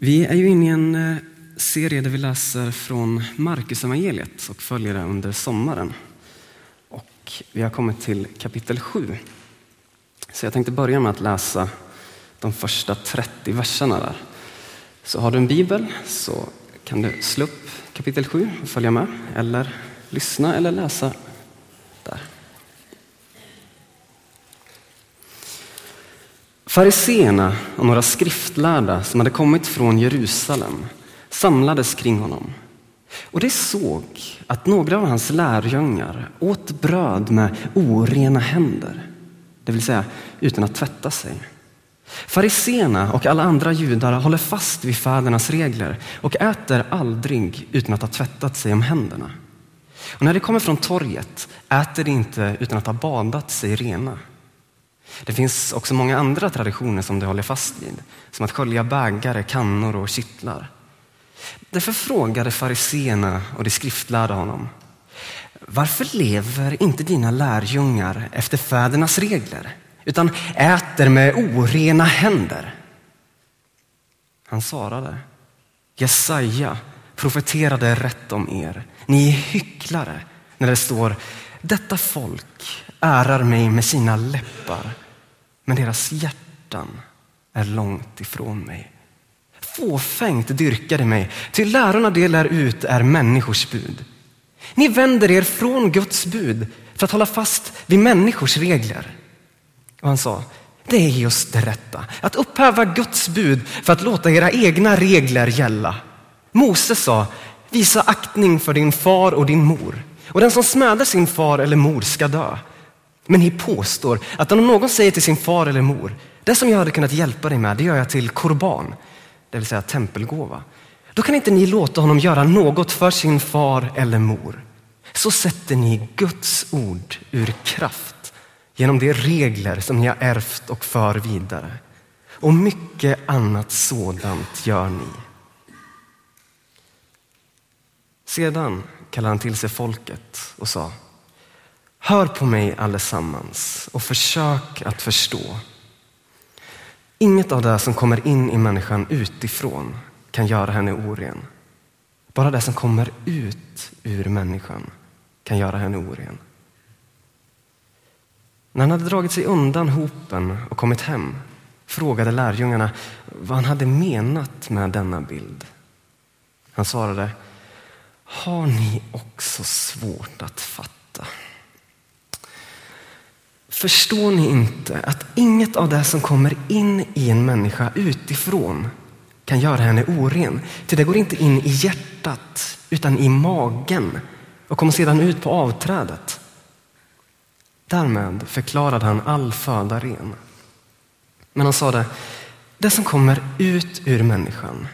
Vi är ju inne i en eh, serie där vi läser från Marcus evangeliet och följer det under sommaren. Och vi har kommit till kapitel 7. Så jag tänkte börja med att läsa de första 30 verserna där. Så har du en bibel så kan du slå upp kapitel 7 och följa med eller lyssna eller läsa Fariseerna och några skriftlärda som hade kommit från Jerusalem samlades kring honom. Och de såg att några av hans lärjungar åt bröd med orena händer, det vill säga utan att tvätta sig. Fariseerna och alla andra judar håller fast vid fädernas regler och äter aldrig utan att ha tvättat sig om händerna. Och när de kommer från torget äter de inte utan att ha badat sig rena. Det finns också många andra traditioner som de håller fast vid, som att skölja bägare, kannor och kittlar. Därför frågade fariseerna och de skriftlärda honom. Varför lever inte dina lärjungar efter fädernas regler, utan äter med orena händer? Han svarade. Jesaja profeterade rätt om er. Ni är hycklare när det står detta folk ärar mig med sina läppar, men deras hjärtan är långt ifrån mig. Fåfängt dyrkar de mig, till lärorna de lär ut är människors bud. Ni vänder er från Guds bud för att hålla fast vid människors regler. Och han sa, det är just det rätta, att upphäva Guds bud för att låta era egna regler gälla. Mose sa, visa aktning för din far och din mor och den som smädar sin far eller mor ska dö. Men ni påstår att om någon säger till sin far eller mor, det som jag hade kunnat hjälpa dig med, det gör jag till korban, det vill säga tempelgåva. Då kan inte ni låta honom göra något för sin far eller mor. Så sätter ni Guds ord ur kraft genom de regler som ni har ärvt och för vidare. Och mycket annat sådant gör ni. Sedan kallade han till sig folket och sa Hör på mig allesammans och försök att förstå. Inget av det som kommer in i människan utifrån kan göra henne oren. Bara det som kommer ut ur människan kan göra henne oren. När han hade dragit sig undan hopen och kommit hem frågade lärjungarna vad han hade menat med denna bild. Han svarade, har ni också svårt att fatta? Förstår ni inte att inget av det som kommer in i en människa utifrån kan göra henne oren? Till det går inte in i hjärtat utan i magen och kommer sedan ut på avträdet. Därmed förklarade han all föda ren. Men han sade, det som kommer ut ur människan,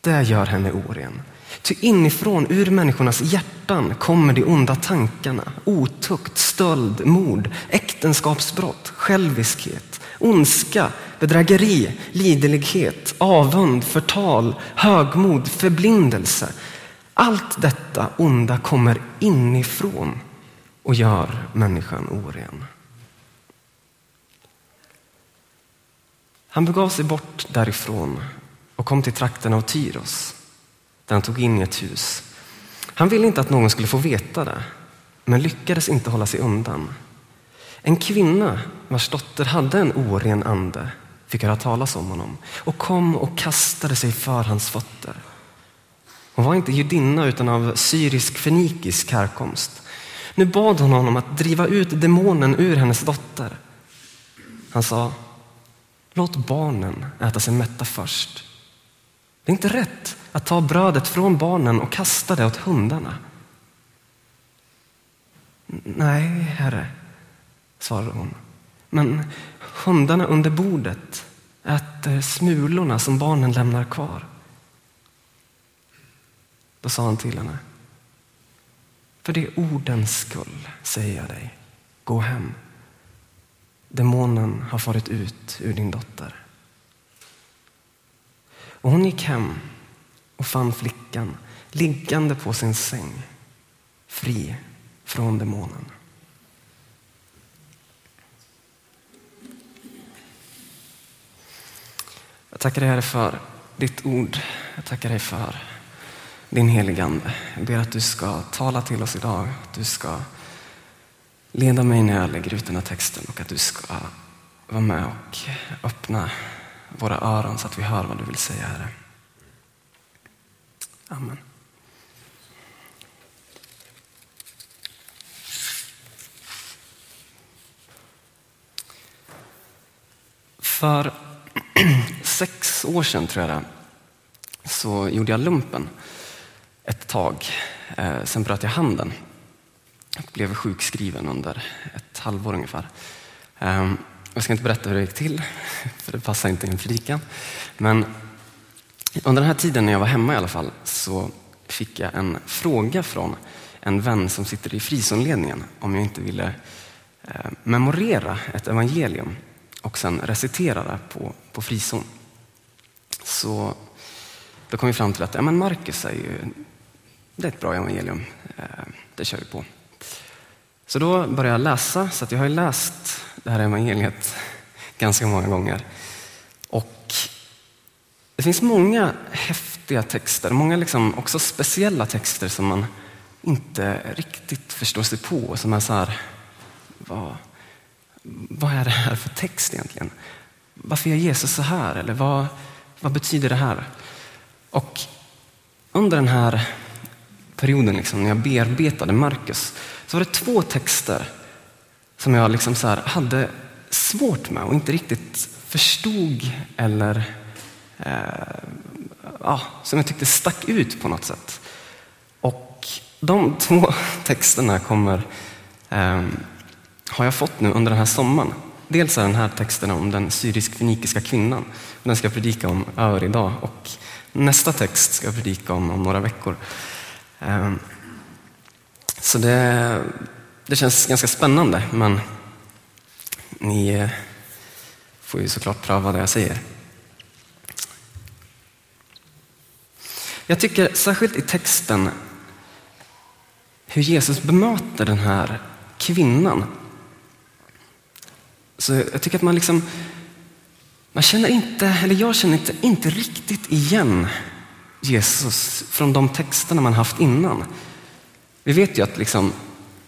det gör henne oren. Ty inifrån, ur människornas hjärtan, kommer de onda tankarna. Otukt, stöld, mord, äktenskapsbrott, själviskhet, ondska, bedrägeri, liderlighet, avund, förtal, högmod, förblindelse. Allt detta onda kommer inifrån och gör människan oren. Han begav sig bort därifrån och kom till trakten av Tyros där han tog in i ett hus. Han ville inte att någon skulle få veta det, men lyckades inte hålla sig undan. En kvinna vars dotter hade en oren ande fick höra talas om honom och kom och kastade sig för hans fötter. Hon var inte judinna utan av syrisk-fenikisk härkomst. Nu bad hon honom att driva ut demonen ur hennes dotter. Han sa, låt barnen äta sig mätta först. Det är inte rätt att ta brödet från barnen och kasta det åt hundarna. Nej, herre, svarade hon. Men hundarna under bordet äter smulorna som barnen lämnar kvar. Då sa han till henne. För det ordens skull säger jag dig, gå hem. Demonen har farit ut ur din dotter. Och hon gick hem och fann flickan liggande på sin säng, fri från demonen. Jag tackar dig Herre för ditt ord. Jag tackar dig för din heligande. Jag ber att du ska tala till oss idag. Att du ska leda mig när jag lägger ut den här texten och att du ska vara med och öppna våra öron så att vi hör vad du vill säga, Herre. Amen. För sex år sedan, tror jag det så gjorde jag lumpen ett tag. Eh, sen bröt jag handen och blev sjukskriven under ett halvår ungefär. Ehm, jag ska inte berätta hur det gick till, för det passar inte i en predikan. Men under den här tiden när jag var hemma i alla fall så fick jag en fråga från en vän som sitter i frizonledningen om jag inte ville eh, memorera ett evangelium och sen recitera det på, på frizon. Så då kom vi fram till att ja, men Marcus är ju det är ett bra evangelium. Eh, det kör vi på. Så då började jag läsa, så jag har läst det här evangeliet ganska många gånger. Och det finns många häftiga texter, många liksom också speciella texter som man inte riktigt förstår sig på. Som är så här, vad, vad är det här för text egentligen? Varför gör Jesus så här? Eller vad, vad betyder det här? Och under den här perioden liksom, när jag bearbetade Markus så var det två texter som jag liksom så hade svårt med och inte riktigt förstod eller eh, ja, som jag tyckte stack ut på något sätt. Och de två texterna kommer, eh, har jag fått nu under den här sommaren. Dels är den här texten om den syrisk-fenikiska kvinnan. Den ska jag predika om över idag. Och nästa text ska jag predika om om några veckor. Eh, så det, det känns ganska spännande, men ni eh, får ju såklart pröva det jag säger. Jag tycker särskilt i texten hur Jesus bemöter den här kvinnan. Så jag tycker att man liksom, man känner inte, eller jag känner inte, inte riktigt igen Jesus från de texterna man haft innan. Vi vet ju att liksom,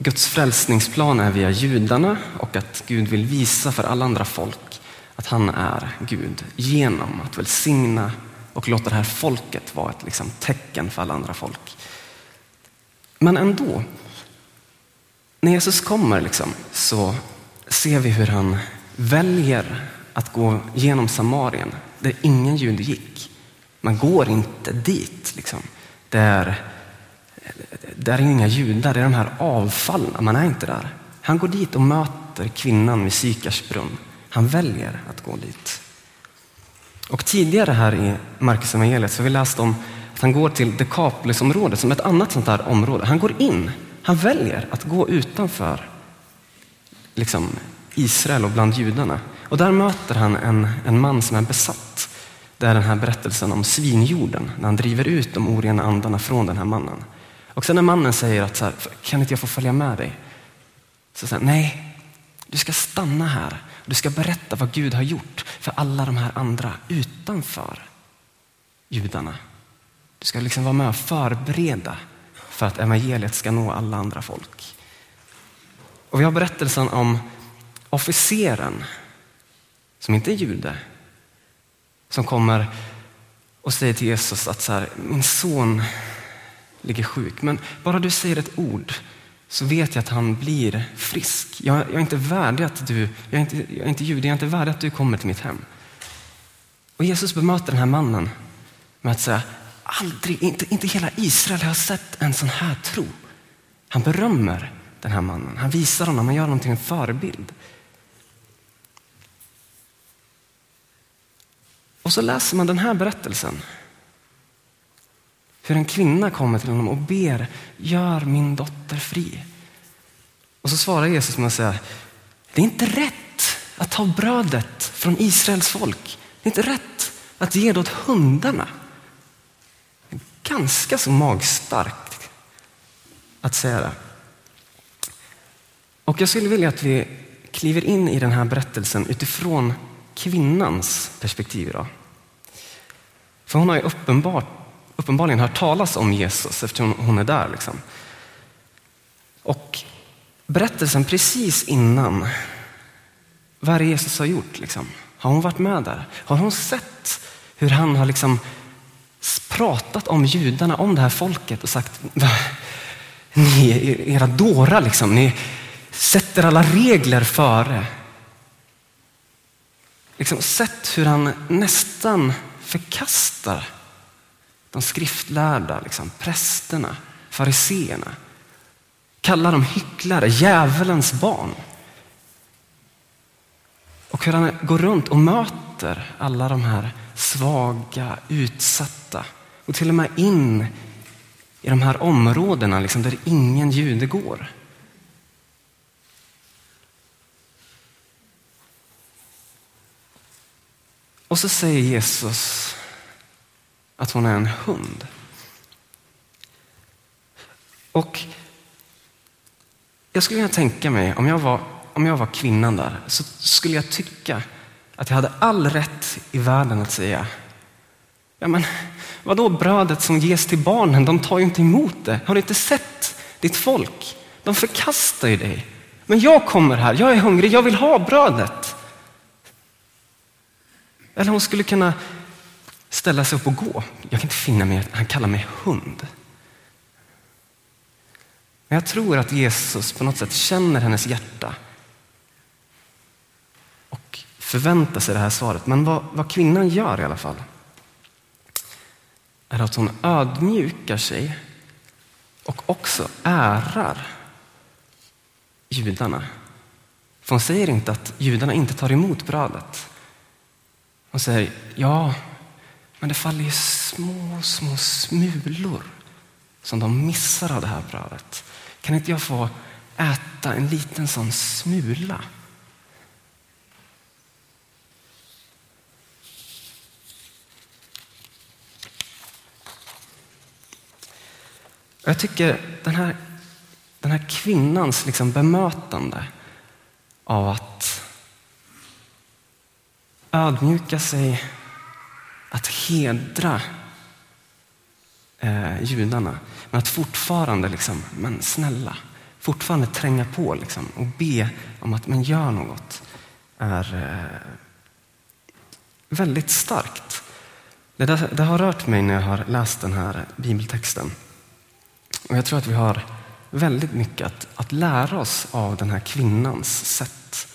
Guds frälsningsplan är via judarna och att Gud vill visa för alla andra folk att han är Gud genom att välsigna och låta det här folket vara ett liksom, tecken för alla andra folk. Men ändå, när Jesus kommer liksom, så ser vi hur han väljer att gå genom Samarien där ingen jude gick. Man går inte dit. Liksom. Där, där är inga judar, det är de här avfallna. Man är inte där. Han går dit och möter kvinnan vid Sykars brunn. Han väljer att gå dit. Och tidigare här i Markus evangeliet så har vi läst om att han går till Dekapolisområdet som ett annat sånt här område. Han går in, han väljer att gå utanför liksom, Israel och bland judarna. Och där möter han en, en man som är besatt. Det är den här berättelsen om svinjorden, när han driver ut de orena andarna från den här mannen. Och sen när mannen säger att så här, kan inte jag få följa med dig? Så säger han, nej, du ska stanna här. Du ska berätta vad Gud har gjort för alla de här andra utanför judarna. Du ska liksom vara med och förbereda för att evangeliet ska nå alla andra folk. Och vi har berättelsen om officeren som inte är jude, som kommer och säger till Jesus att så här, min son ligger sjuk, men bara du säger ett ord så vet jag att han blir frisk. Jag, jag är inte värdig att du, jag är inte, jag är inte jude, jag är inte värdig att du kommer till mitt hem. Och Jesus bemöter den här mannen med att säga, aldrig, inte, inte hela Israel har sett en sån här tro. Han berömmer den här mannen, han visar honom, han gör honom till en förebild. Och så läser man den här berättelsen. Hur en kvinna kommer till honom och ber, gör min dotter fri. Och så svarar Jesus med att säga, det är inte rätt att ta brödet från Israels folk. Det är inte rätt att ge det åt hundarna. Ganska så magstarkt att säga det. Och jag skulle vilja att vi kliver in i den här berättelsen utifrån kvinnans perspektiv idag. För hon har ju uppenbart, uppenbarligen hört talas om Jesus eftersom hon är där. Liksom. Och berättelsen precis innan, vad är det Jesus har gjort? Liksom? Har hon varit med där? Har hon sett hur han har liksom pratat om judarna, om det här folket och sagt ni är era dårar liksom. Ni sätter alla regler före. Liksom sett hur han nästan förkastar de skriftlärda, liksom, prästerna, fariseerna. Kallar dem hycklare, djävulens barn. Och hur han går runt och möter alla de här svaga, utsatta och till och med in i de här områdena liksom, där ingen jude går. Och så säger Jesus att hon är en hund. Och jag skulle kunna tänka mig, om jag var, om jag var kvinnan där, så skulle jag tycka att jag hade all rätt i världen att säga, ja men vadå brödet som ges till barnen, de tar ju inte emot det. Har du inte sett ditt folk? De förkastar ju dig. Men jag kommer här, jag är hungrig, jag vill ha brödet. Eller hon skulle kunna ställa sig upp och gå. Jag kan inte finna mig han kallar mig hund. Men jag tror att Jesus på något sätt känner hennes hjärta och förväntar sig det här svaret. Men vad, vad kvinnan gör i alla fall är att hon ödmjukar sig och också ärar judarna. För hon säger inte att judarna inte tar emot brödet. Hon säger, ja, men det faller ju små, små smulor som de missar av det här brödet. Kan inte jag få äta en liten sån smula? Jag tycker den här, den här kvinnans liksom bemötande av att ödmjuka sig, att hedra eh, judarna, men att fortfarande, liksom, men snälla, fortfarande tränga på liksom, och be om att man gör något, är eh, väldigt starkt. Det, där, det har rört mig när jag har läst den här bibeltexten. Och jag tror att vi har väldigt mycket att, att lära oss av den här kvinnans sätt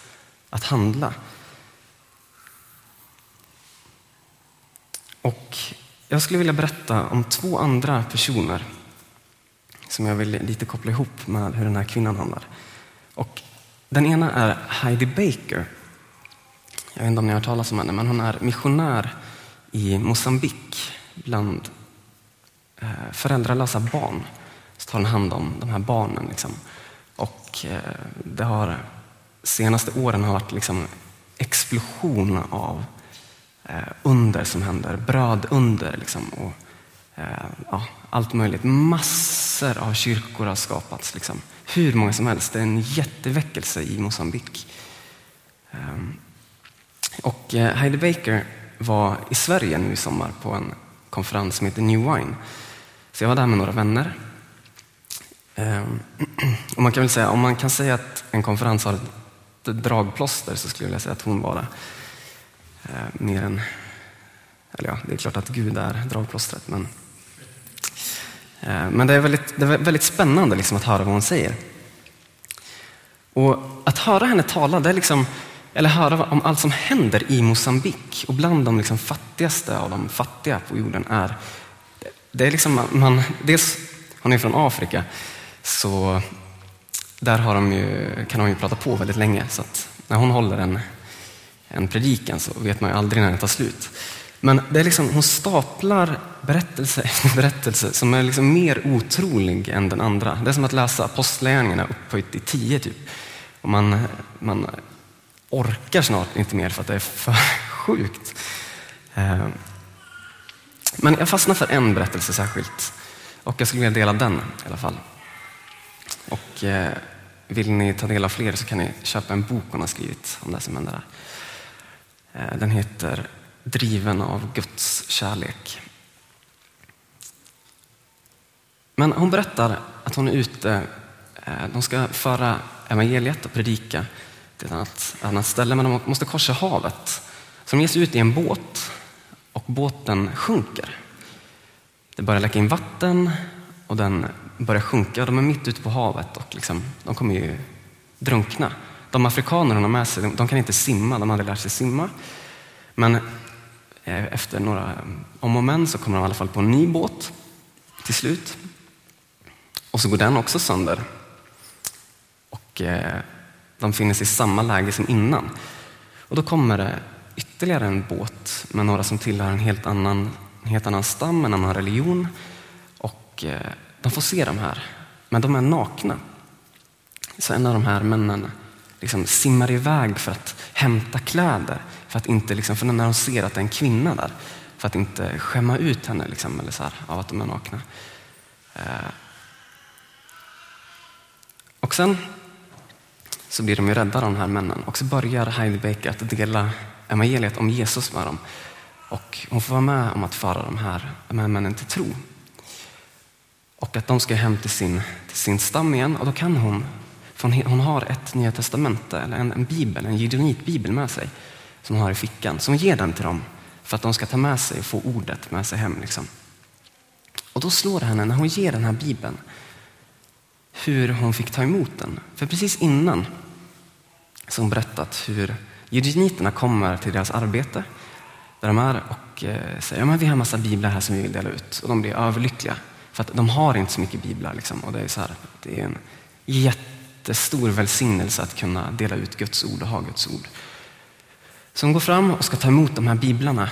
att handla. Och jag skulle vilja berätta om två andra personer som jag vill lite koppla ihop med hur den här kvinnan handlar. Och den ena är Heidi Baker. Jag vet inte om ni har hört talas om henne, men hon är missionär i Mosambik bland eh, föräldralösa barn så tar hon hand om de här barnen. Liksom. Och eh, det har senaste åren har varit liksom explosion av Eh, under som händer. Brödunder liksom, och eh, ja, allt möjligt. Massor av kyrkor har skapats. Liksom. Hur många som helst. Det är en jätteväckelse i Mosambik. Eh, och Heidi Baker var i Sverige nu i sommar på en konferens som heter New Wine. Så jag var där med några vänner och man kan väl säga, om man kan säga att en konferens har ett dragplåster så skulle jag vilja säga att hon var det. Eh, mer än, eller ja, det är klart att Gud är dragplåstret. Men, eh, men det är väldigt, det är väldigt spännande liksom att höra vad hon säger. Och att höra henne tala, det är liksom, eller höra om allt som händer i Mosambik och bland de liksom fattigaste av de fattiga på jorden är, det är liksom man, dels, hon är från Afrika, så där har de ju, kan de ju prata på väldigt länge. Så att när hon håller en, en predikan så vet man ju aldrig när den tar slut. Men det är liksom, hon staplar berättelse efter berättelse som är liksom mer otrolig än den andra. Det är som att läsa Apostlagärningarna upphöjt i tio. Typ. Och man, man orkar snart inte mer för att det är för sjukt. Eh, men jag fastnar för en berättelse särskilt och jag skulle vilja dela den i alla fall. Och eh, vill ni ta del av fler så kan ni köpa en bok hon har skrivit om det som händer där. Eh, den heter Driven av Guds kärlek. Men hon berättar att hon är ute, eh, de ska föra evangeliet och predika till ett annat, annat ställe, men de måste korsa havet. Så de ger sig ut i en båt och båten sjunker. Det börjar läcka in vatten och den börjar sjunka. De är mitt ute på havet och liksom, de kommer ju drunkna. De afrikaner hon har med sig, de kan inte simma, de hade lärt sig simma. Men eh, efter några eh, om och men så kommer de i alla fall på en ny båt till slut. Och så går den också sönder. Och eh, de finner sig i samma läge som innan. Och då kommer det ytterligare en båt med några som tillhör en helt annan, en helt annan stam, en annan religion. Och eh, de får se de här, men de är nakna. Så en av de här männen liksom simmar iväg för att hämta kläder, för, att inte, liksom, för när de ser att det är en kvinna där, för att inte skämma ut henne liksom, eller så här, av att de är nakna. Eh. Och sen så blir de ju räddade de här männen och så börjar Heidi Baker att dela evangeliet om Jesus med dem. Och hon får vara med om att föra de här, de här männen till tro. Och att de ska hem till sin, till sin stam igen och då kan hon, för hon har ett Nya Testamente, eller en, en bibel, en gideonitbibel med sig som hon har i fickan. Så hon ger den till dem för att de ska ta med sig och få ordet med sig hem. Liksom. Och då slår det henne när hon ger den här bibeln hur hon fick ta emot den. För precis innan så har hon berättat hur Gideoniterna kommer till deras arbete där de är och eh, säger att ja, vi har en massa biblar här som vi vill dela ut. Och de blir överlyckliga för att de har inte så mycket biblar. Liksom. Och det, är så här, det är en jättestor välsignelse att kunna dela ut Guds ord och ha Guds ord. Så hon går fram och ska ta emot de här biblarna.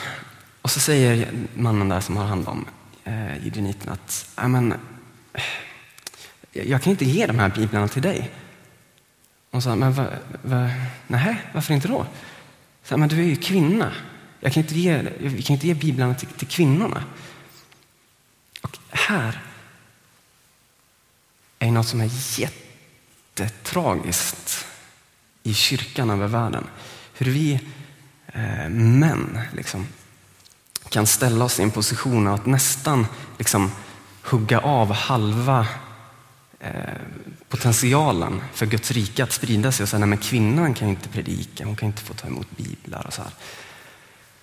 Och så säger mannen där som har hand om eh, att men, eh, jag kan inte ge de här biblarna till dig. Hon sa, men va, va, nej, varför inte då? Så, men du är ju kvinna. Jag kan inte ge, vi kan inte ge biblarna till, till kvinnorna. Och här är något som är jättetragiskt i kyrkan över världen. Hur vi eh, män liksom, kan ställa oss i en position att nästan liksom, hugga av halva Eh, potentialen för Guds rike att sprida sig och säga, nej men kvinnan kan inte predika, hon kan inte få ta emot biblar och så här.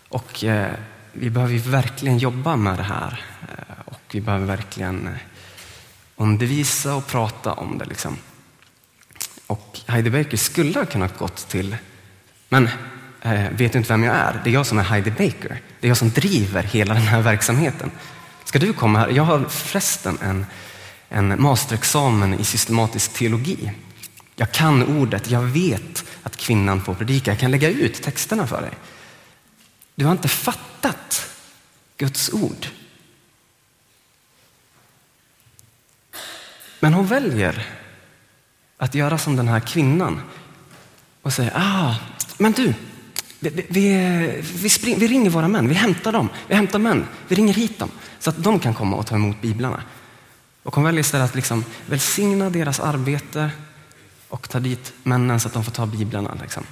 Och eh, vi behöver verkligen jobba med det här eh, och vi behöver verkligen eh, undervisa och prata om det. Liksom. Och Heidi Baker skulle ha kunnat gått till, men eh, vet du inte vem jag är? Det är jag som är Heidi Baker. Det är jag som driver hela den här verksamheten. Ska du komma här? Jag har förresten en en masterexamen i systematisk teologi. Jag kan ordet, jag vet att kvinnan får predika, jag kan lägga ut texterna för dig. Du har inte fattat Guds ord. Men hon väljer att göra som den här kvinnan och säga, ah, men du, vi, vi, vi, spring, vi ringer våra män, vi hämtar dem, vi hämtar män, vi ringer hit dem så att de kan komma och ta emot biblarna. Och hon väljer istället att liksom välsigna deras arbete och ta dit männen så att de får ta biblarna. Liksom.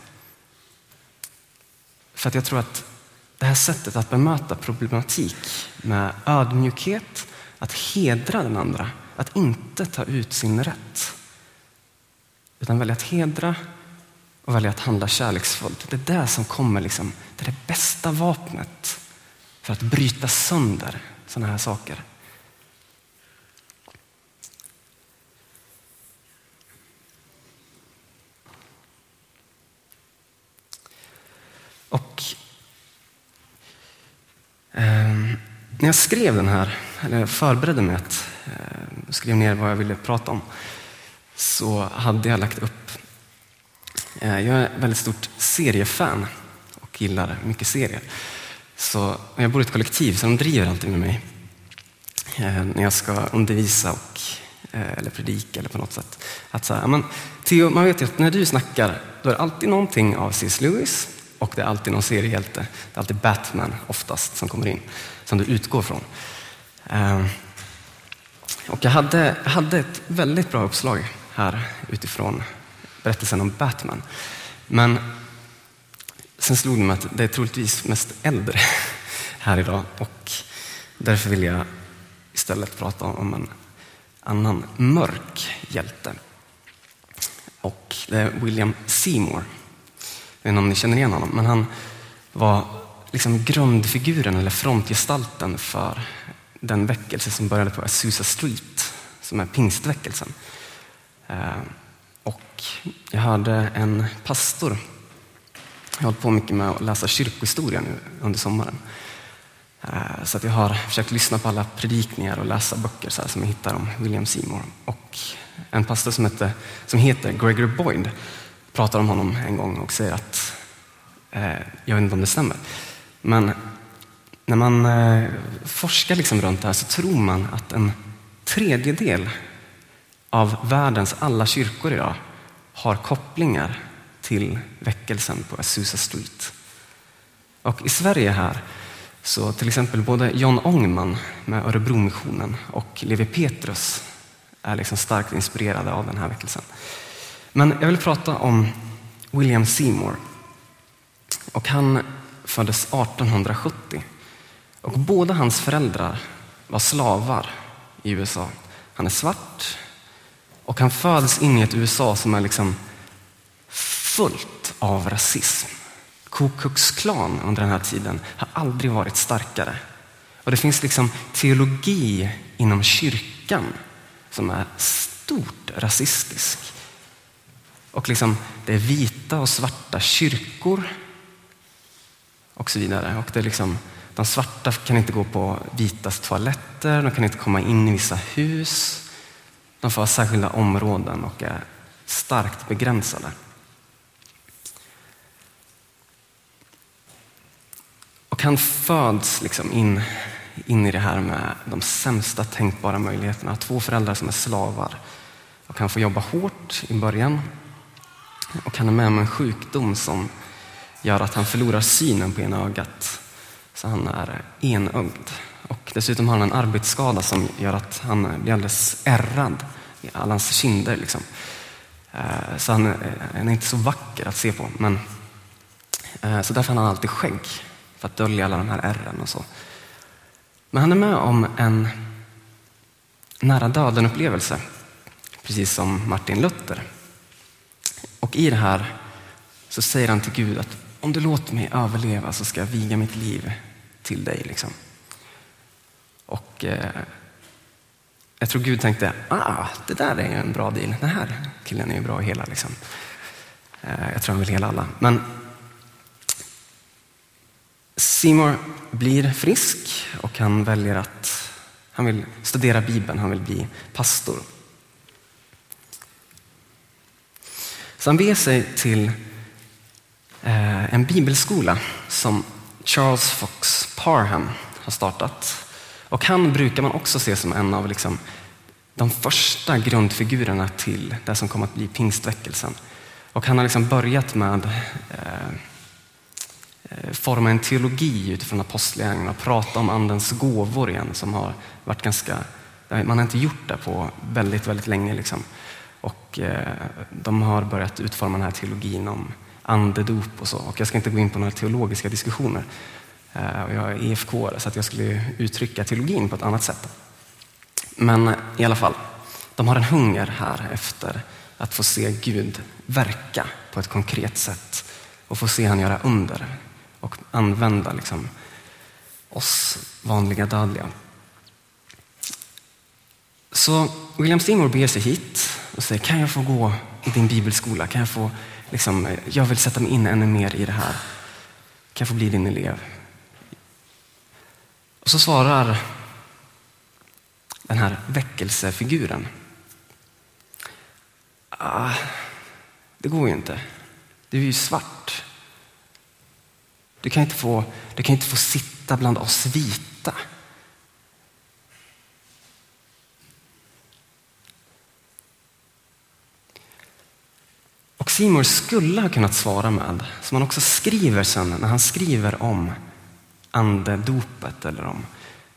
För att jag tror att det här sättet att bemöta problematik med ödmjukhet, att hedra den andra, att inte ta ut sin rätt, utan välja att hedra och välja att handla kärleksfullt. Det är det som kommer, liksom, det är det bästa vapnet för att bryta sönder sådana här saker. Och eh, när jag skrev den här, eller förberedde mig att eh, skrev ner vad jag ville prata om, så hade jag lagt upp eh, jag är väldigt stort seriefan och gillar mycket serier. Så jag bor i ett kollektiv, så de driver alltid med mig eh, när jag ska undervisa och, eh, eller predika eller på något sätt. Att så här, men, Theo, man vet ju att när du snackar, då är det alltid någonting av C.S. Lewis och det är alltid någon seriehjälte. Det är alltid Batman oftast som kommer in, som du utgår från. Och jag hade, hade ett väldigt bra uppslag här utifrån berättelsen om Batman. Men sen slog det mig att det är troligtvis mest äldre här idag och därför vill jag istället prata om en annan mörk hjälte. Och det är William Seymour. Jag vet inte om ni känner igen honom, men han var liksom grundfiguren eller frontgestalten för den väckelse som började på Azusa Street, som är pingstväckelsen. Eh, och jag hörde en pastor, jag har hållit på mycket med att läsa kyrkohistoria nu under sommaren. Eh, så att jag har försökt lyssna på alla predikningar och läsa böcker så som jag hittar om William Seymour. Och en pastor som, heter, som heter Gregory Boyd pratar om honom en gång och säger att, eh, jag vet inte om det stämmer, men när man eh, forskar liksom runt det här så tror man att en tredjedel av världens alla kyrkor idag har kopplingar till väckelsen på Azusa Street. Och i Sverige här så till exempel både John Ångman med Örebromissionen och Levi Petrus är liksom starkt inspirerade av den här väckelsen. Men jag vill prata om William Seymour. Och han föddes 1870 och båda hans föräldrar var slavar i USA. Han är svart och han föds in i ett USA som är liksom fullt av rasism. Ku Klux Klan under den här tiden har aldrig varit starkare. Och det finns liksom teologi inom kyrkan som är stort rasistisk. Och liksom, det är vita och svarta kyrkor och så vidare. Och det är liksom, de svarta kan inte gå på vitas toaletter, de kan inte komma in i vissa hus. De får ha särskilda områden och är starkt begränsade. Och han föds liksom in, in i det här med de sämsta tänkbara möjligheterna. Två föräldrar som är slavar. Och han får jobba hårt i början. Och han är med om en sjukdom som gör att han förlorar synen på ena ögat. Så han är enögd. Dessutom har han en arbetsskada som gör att han blir alldeles ärrad i alla hans kinder. Liksom. Eh, så eh, han är inte så vacker att se på. Men, eh, så därför har han alltid skägg för att dölja alla de här ärren och så. Men han är med om en nära döden-upplevelse, precis som Martin Luther. Och i det här så säger han till Gud att om du låter mig överleva så ska jag viga mitt liv till dig. Liksom. Och eh, jag tror Gud tänkte, ah, det där är en bra deal. Den här killen är ju bra att hela. Liksom. Eh, jag tror han vill hela alla. Men Seymour blir frisk och han väljer att han vill studera Bibeln, han vill bli pastor. Så han beger sig till eh, en bibelskola som Charles Fox Parham har startat. Och han brukar man också se som en av liksom de första grundfigurerna till det som kom att bli pingstväckelsen. Och han har liksom börjat med Eh, eh forma en teologi utifrån apostlagärningarna och prata om andens gåvor igen som har varit ganska, man har inte gjort det på väldigt, väldigt länge. Liksom. Och eh, de har börjat utforma den här teologin om andedop och så. Och jag ska inte gå in på några teologiska diskussioner. Eh, och jag är IFK så att jag skulle uttrycka teologin på ett annat sätt. Men i alla fall, de har en hunger här efter att få se Gud verka på ett konkret sätt och få se han göra under och använda liksom, oss vanliga dödliga. Så William Seymour beger sig hit och säger, kan jag få gå i din bibelskola? Kan jag, få, liksom, jag vill sätta mig in ännu mer i det här. Kan jag få bli din elev? Och så svarar den här väckelsefiguren. Ah, det går ju inte. Du är ju svart. Du kan inte få, du kan inte få sitta bland oss vita. Och Simon skulle ha kunnat svara med, som han också skriver sen när han skriver om andedopet eller om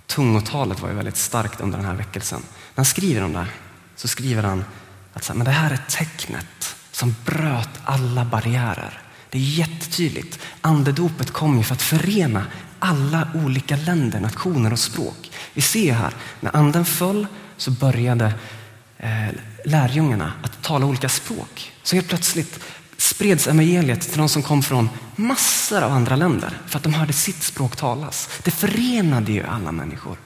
tungotalet var ju väldigt starkt under den här väckelsen. När han skriver om det så skriver han att men det här är tecknet som bröt alla barriärer. Det är jättetydligt. Andedopet kom ju för att förena alla olika länder, nationer och språk. Vi ser här, när anden föll så började eh, lärjungarna att tala olika språk. Så helt plötsligt spreds evangeliet till de som kom från massor av andra länder för att de hörde sitt språk talas. Det förenade ju alla människor.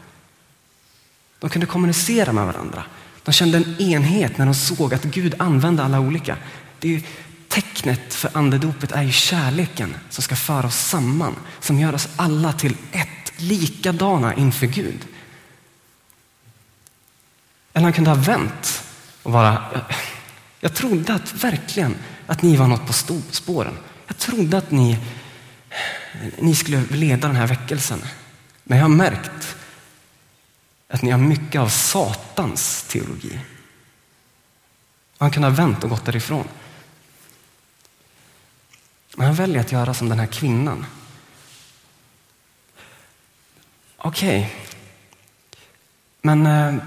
De kunde kommunicera med varandra. De kände en enhet när de såg att Gud använde alla olika. Det är tecknet för andedopet är ju kärleken som ska föra oss samman, som gör oss alla till ett, likadana inför Gud. Eller han kunde ha vänt och bara, jag trodde att verkligen att ni var något på spåren. Jag trodde att ni, ni skulle leda den här väckelsen. Men jag har märkt att ni har mycket av Satans teologi. Han kunde ha vänt och gått därifrån. Men han väljer att göra som den här kvinnan. Okej, okay. men eh,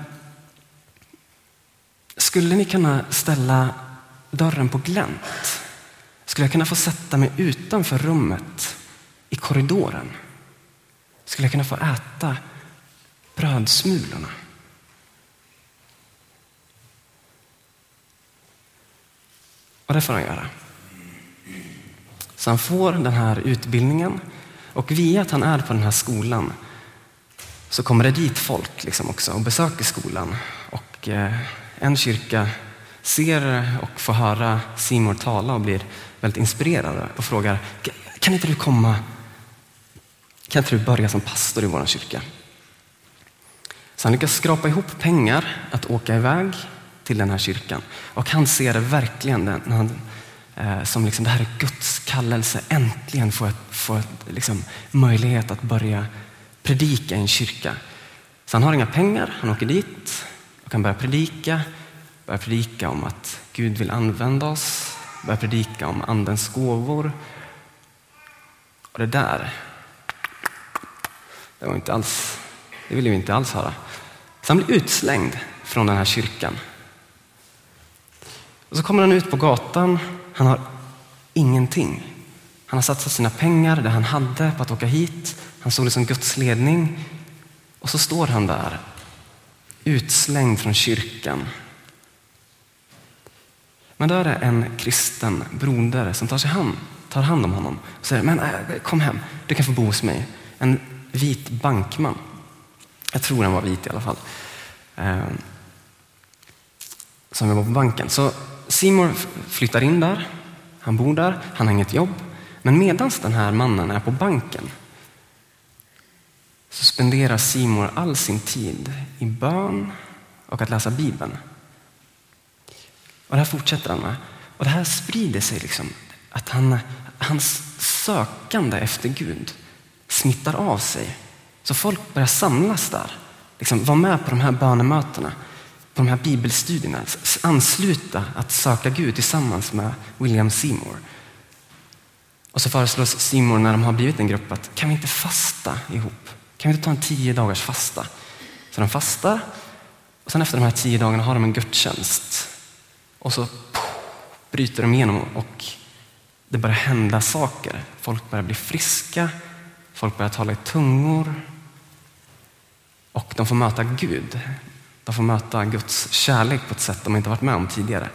skulle ni kunna ställa dörren på glänt? Skulle jag kunna få sätta mig utanför rummet i korridoren? Skulle jag kunna få äta brödsmulorna? Och det får han göra. Så han får den här utbildningen och via att han är på den här skolan så kommer det dit folk liksom också och besöker skolan. Och eh, en kyrka ser och får höra Simon tala och blir väldigt inspirerade och frågar, kan inte du komma, kan inte du börja som pastor i vår kyrka? Så han lyckas skrapa ihop pengar att åka iväg till den här kyrkan. Och han ser det verkligen när han, eh, som liksom, det här är Guds kallelse. Äntligen få, få liksom, möjlighet att börja predika i en kyrka. Så han har inga pengar, han åker dit och kan börja predika börja predika om att Gud vill använda oss, börja predika om andens gåvor. Och det där, det var inte alls, det ville vi inte alls höra. Så han blir utslängd från den här kyrkan. Och så kommer han ut på gatan, han har ingenting. Han har satsat sina pengar, det han hade, på att åka hit. Han såg det som Guds ledning. Och så står han där, utslängd från kyrkan men då är det en kristen broder som tar, sig hand, tar hand om honom och säger, men äh, kom hem, du kan få bo hos mig. En vit bankman. Jag tror han var vit i alla fall. Eh, som jobbar på banken. Så Simon flyttar in där, han bor där, han har inget jobb. Men medan den här mannen är på banken så spenderar Simon all sin tid i bön och att läsa Bibeln. Och det här fortsätter han med. Och det här sprider sig, liksom, att han, hans sökande efter Gud smittar av sig. Så folk börjar samlas där, liksom, var med på de här bönemötena, på de här bibelstudierna, ansluta att söka Gud tillsammans med William Seymour. Och så föreslås Seymour när de har blivit en grupp att kan vi inte fasta ihop? Kan vi inte ta en tio dagars fasta? Så de fastar och sen efter de här tio dagarna har de en gudstjänst och så bryter de igenom och det börjar hända saker. Folk börjar bli friska, folk börjar tala i tungor och de får möta Gud. De får möta Guds kärlek på ett sätt de inte varit med om tidigare.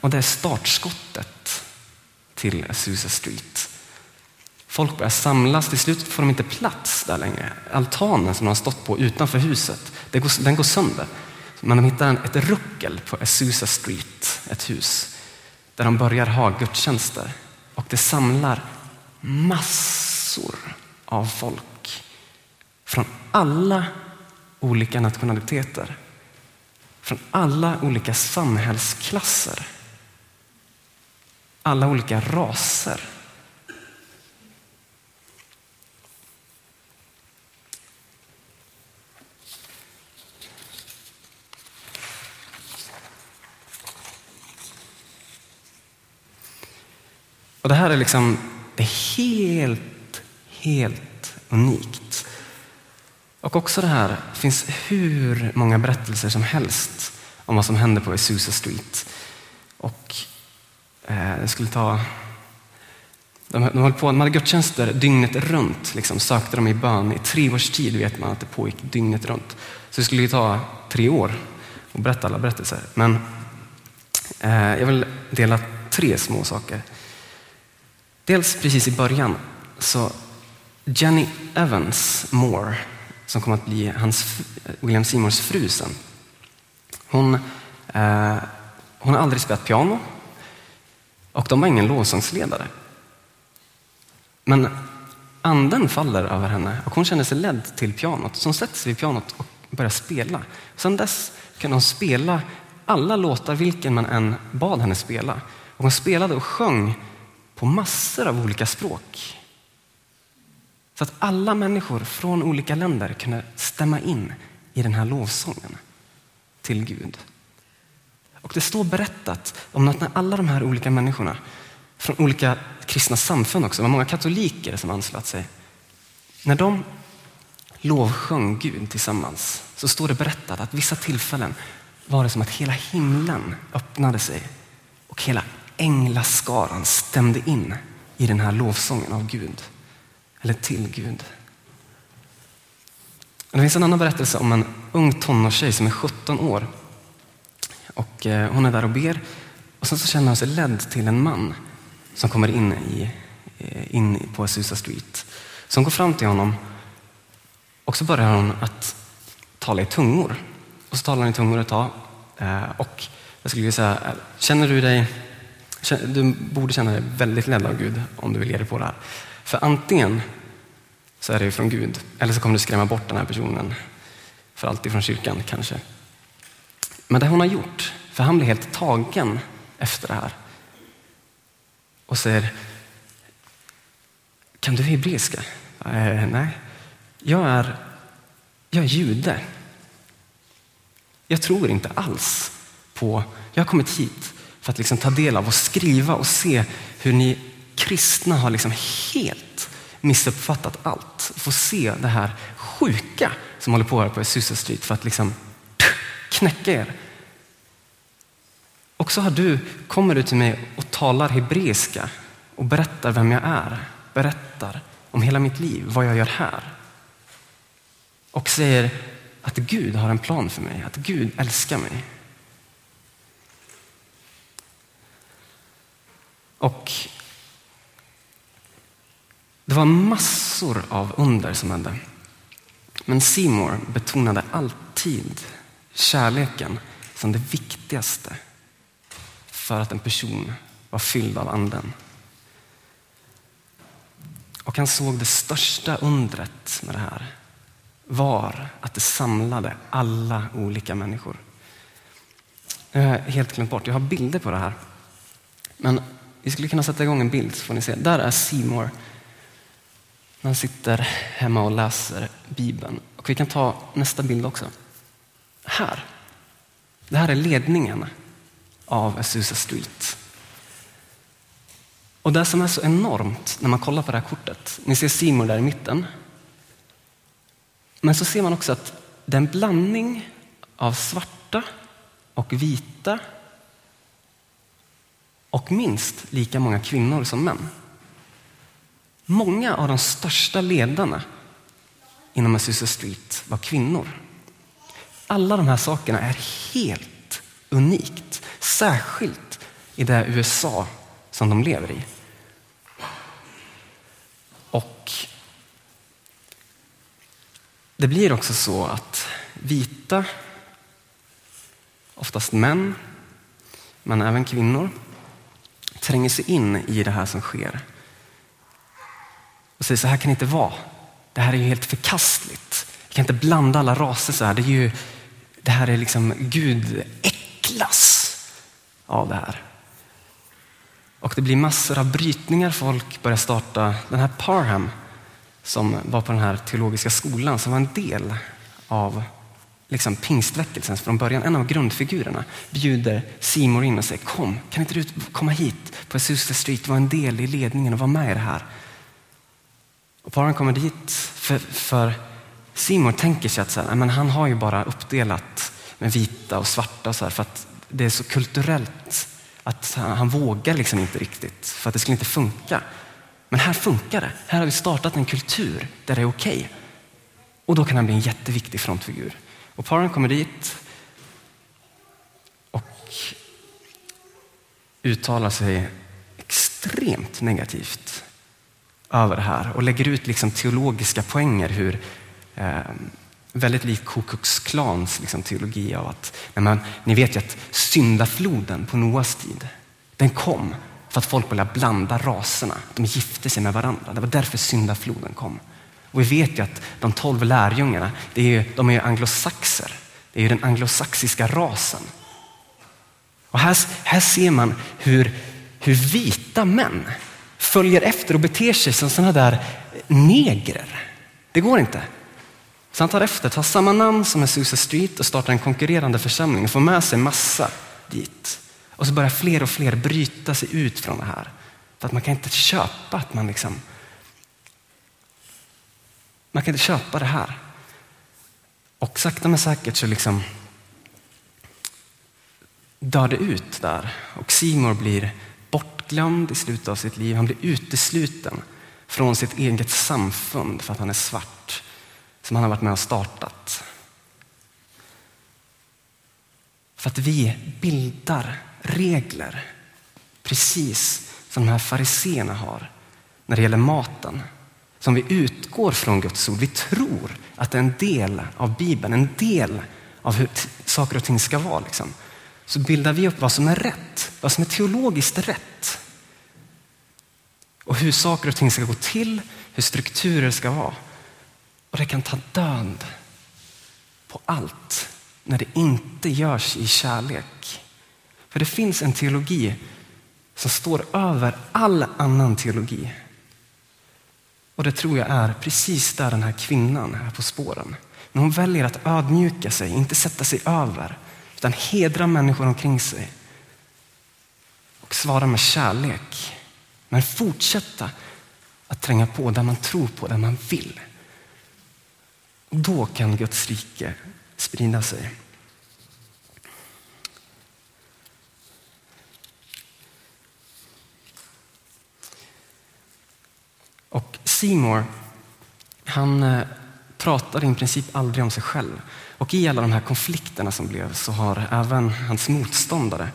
Och det är startskottet till Azusa Street. Folk börjar samlas, till slut får de inte plats där längre. Altanen som de har stått på utanför huset, den går sönder. Men de hittar ett ruckel på Azusa Street, ett hus, där de börjar ha gudstjänster. Och det samlar massor av folk från alla olika nationaliteter, från alla olika samhällsklasser, alla olika raser. Och det här är liksom det är helt, helt unikt. Och också det här, det finns hur många berättelser som helst om vad som hände på Azusa Street. Och eh, skulle ta De, de, höll på, de hade gudstjänster dygnet runt, liksom, sökte de i bön. I tre års tid vet man att det pågick dygnet runt. Så det skulle ju ta tre år att berätta alla berättelser. Men eh, jag vill dela tre små saker. Dels precis i början, så Jenny Evans Moore, som kom att bli hans, William Seymours fru sen. Hon, eh, hon har aldrig spelat piano och de var ingen lovsångsledare. Men anden faller över henne och hon känner sig ledd till pianot. Så hon sätter sig vid pianot och börjar spela. Sedan dess kan hon spela alla låtar, vilken man än bad henne spela. Och hon spelade och sjöng på massor av olika språk. Så att alla människor från olika länder kunde stämma in i den här lovsången till Gud. Och det står berättat om att när alla de här olika människorna från olika kristna samfund också, det var många katoliker som anslöt sig. När de lovsjöng Gud tillsammans så står det berättat att vissa tillfällen var det som att hela himlen öppnade sig och hela änglaskaran stämde in i den här lovsången av Gud, eller till Gud. Det finns en annan berättelse om en ung tonårstjej som är 17 år. Och eh, hon är där och ber och sen så känner hon sig ledd till en man som kommer in, i, eh, in på Azusa Street. Så hon går fram till honom och så börjar hon att tala i tungor. Och så talar hon i tungor ett tag. Eh, och jag skulle vilja säga, känner du dig du borde känna dig väldigt ledd av Gud om du vill ge dig på det här. För antingen så är det från Gud, eller så kommer du skrämma bort den här personen för alltid från kyrkan kanske. Men det hon har gjort, för han blir helt tagen efter det här och säger, kan du hebreiska? Eh, nej, jag är, jag är jude. Jag tror inte alls på, jag har kommit hit för att liksom ta del av och skriva och se hur ni kristna har liksom helt missuppfattat allt. Få se det här sjuka som håller på här på Susa Street för att liksom knäcka er. Och så har du, kommer du till mig och talar hebreiska och berättar vem jag är. Berättar om hela mitt liv, vad jag gör här. Och säger att Gud har en plan för mig, att Gud älskar mig. Och det var massor av under som hände. Men Seymour betonade alltid kärleken som det viktigaste för att en person var fylld av anden. Och han såg det största undret med det här var att det samlade alla olika människor. Jag har helt glömt bort, jag har bilder på det här. Men vi skulle kunna sätta igång en bild så får ni se. Där är Seymour. Han sitter hemma och läser Bibeln. Och vi kan ta nästa bild också. Här. Det här är ledningen av Azusa Street. Och det som är så enormt när man kollar på det här kortet, ni ser Simon där i mitten. Men så ser man också att det är en blandning av svarta och vita och minst lika många kvinnor som män. Många av de största ledarna inom Azusa Street var kvinnor. Alla de här sakerna är helt unikt, särskilt i det USA som de lever i. Och det blir också så att vita, oftast män, men även kvinnor, tränger sig in i det här som sker. Och säger så här kan det inte vara. Det här är ju helt förkastligt. Vi kan inte blanda alla raser så här. Det, är ju, det här är liksom, Gud äcklas av det här. Och det blir massor av brytningar. Folk börjar starta, den här Parham som var på den här teologiska skolan som var en del av liksom pingstväckelsen från början, en av grundfigurerna, bjuder Simon in och säger kom, kan inte du komma hit på Azusa Street, vara en del i ledningen och vara med i det här. Och paren kommer dit för, för Simon tänker sig att så här, men han har ju bara uppdelat med vita och svarta och så här, för att det är så kulturellt att han, han vågar liksom inte riktigt för att det skulle inte funka. Men här funkar det. Här har vi startat en kultur där det är okej. Okay. Och då kan han bli en jätteviktig frontfigur. Och paren kommer dit och uttalar sig extremt negativt över det här och lägger ut liksom teologiska poänger hur eh, väldigt lik Ku Klux Klans liksom, teologi av att, men ni vet ju att syndafloden på Noas tid, den kom för att folk började blanda raserna. De gifte sig med varandra. Det var därför syndafloden kom. Och vi vet ju att de tolv lärjungarna, det är ju, de är ju anglosaxer. Det är ju den anglosaxiska rasen. Och här, här ser man hur, hur vita män följer efter och beter sig som sådana där negrer. Det går inte. Så han tar efter, tar samma namn som Azusa Street och startar en konkurrerande församling och får med sig massa dit. Och så börjar fler och fler bryta sig ut från det här. För att man kan inte köpa att man liksom... Man kan inte köpa det här. Och sakta men säkert så liksom dör det ut där. Och Simon blir bortglömd i slutet av sitt liv. Han blir utesluten från sitt eget samfund för att han är svart som han har varit med och startat. För att vi bildar regler precis som de här fariseerna har när det gäller maten. Som vi utgår från Guds ord. Vi tror att det är en del av Bibeln, en del av hur saker och ting ska vara. Liksom. Så bildar vi upp vad som är rätt, vad som är teologiskt rätt. Och hur saker och ting ska gå till, hur strukturer ska vara. Och det kan ta död på allt när det inte görs i kärlek. För det finns en teologi som står över all annan teologi. Och det tror jag är precis där den här kvinnan är på spåren. När hon väljer att ödmjuka sig, inte sätta sig över, utan hedra människor omkring sig. Och svara med kärlek. Men fortsätta att tränga på där man tror på, där man vill. Då kan Guds rike sprida sig. Seymour, han eh, pratar i princip aldrig om sig själv. Och i alla de här konflikterna som blev så har även hans motståndare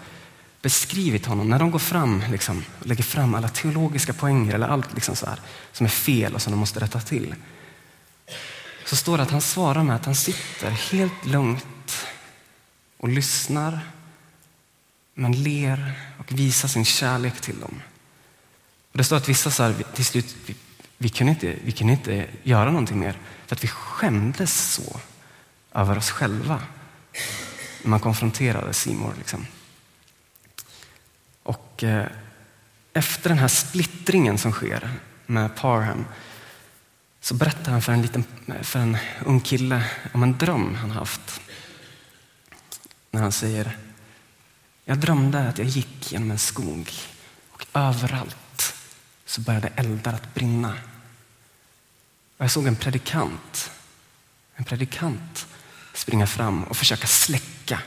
beskrivit honom när de går fram, liksom, lägger fram alla teologiska poänger eller allt liksom så här, som är fel och som de måste rätta till så står det att han svarar med att han sitter helt lugnt och lyssnar men ler och visar sin kärlek till dem. Och det står att vissa så här, till slut, vi, kunde inte, vi kunde inte göra någonting mer för att vi skämdes så över oss själva när man konfronterade Simor. Liksom. Och eh, efter den här splittringen som sker med Parham så berättar han för en, liten, för en ung kille om en dröm han haft. När han säger, jag drömde att jag gick genom en skog och överallt så började eldar att brinna. Och jag såg en predikant, en predikant springa fram och försöka släcka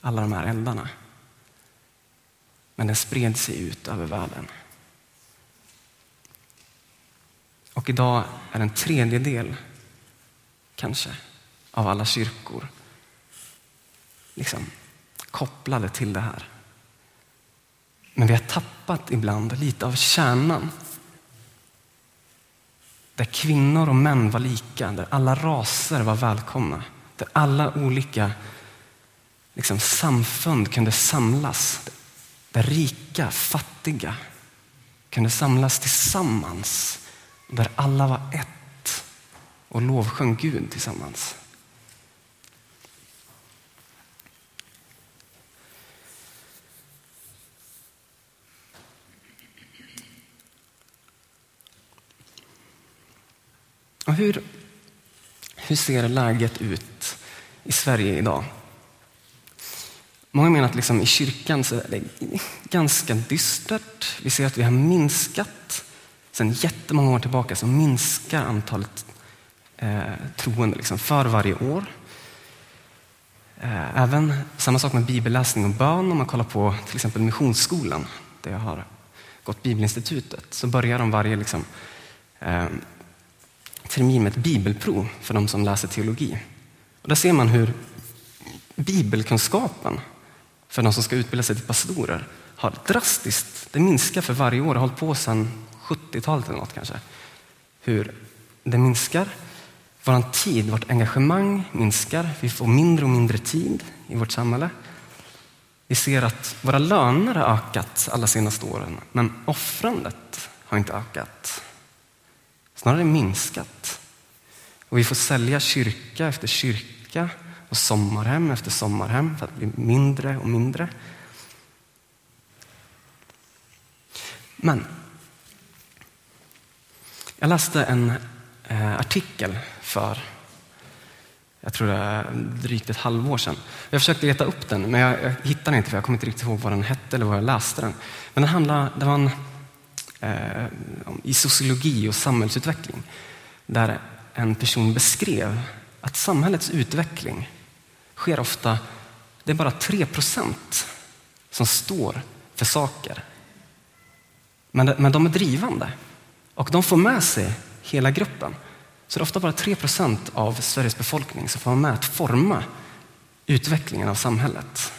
alla de här eldarna. Men den spred sig ut över världen. Och idag är en tredjedel, kanske, av alla kyrkor liksom, kopplade till det här. Men vi har tappat ibland lite av kärnan. Där kvinnor och män var lika, där alla raser var välkomna. Där alla olika liksom, samfund kunde samlas. Där rika, fattiga kunde samlas tillsammans där alla var ett och lovsjöng Gud tillsammans. Och hur, hur ser läget ut i Sverige idag? Många menar att liksom i kyrkan så är det ganska dystert. Vi ser att vi har minskat Sedan jättemånga år tillbaka så minskar antalet eh, troende liksom för varje år. Eh, även samma sak med bibelläsning och bön om man kollar på till exempel Missionsskolan där jag har gått Bibelinstitutet så börjar de varje liksom, eh, termin med ett bibelprov för de som läser teologi. Och där ser man hur bibelkunskapen för de som ska utbilda sig till pastorer har drastiskt, det minskar för varje år, har hållit på sedan 70-talet eller något kanske. Hur det minskar, vår tid, vårt engagemang minskar, vi får mindre och mindre tid i vårt samhälle. Vi ser att våra löner har ökat alla senaste åren, men offrandet har inte ökat. Snarare minskat. Och vi får sälja kyrka efter kyrka och sommarhem efter sommarhem för att bli mindre och mindre. Men jag läste en eh, artikel för jag tror det är drygt ett halvår sedan. Jag försökte leta upp den, men jag, jag hittade den inte för jag kommer inte riktigt ihåg vad den hette eller var jag läste den. Men den handlade, det var en, Eh, i sociologi och samhällsutveckling där en person beskrev att samhällets utveckling sker ofta, det är bara 3 procent som står för saker. Men, men de är drivande och de får med sig hela gruppen. Så det är ofta bara 3 procent av Sveriges befolkning som får vara med att forma utvecklingen av samhället.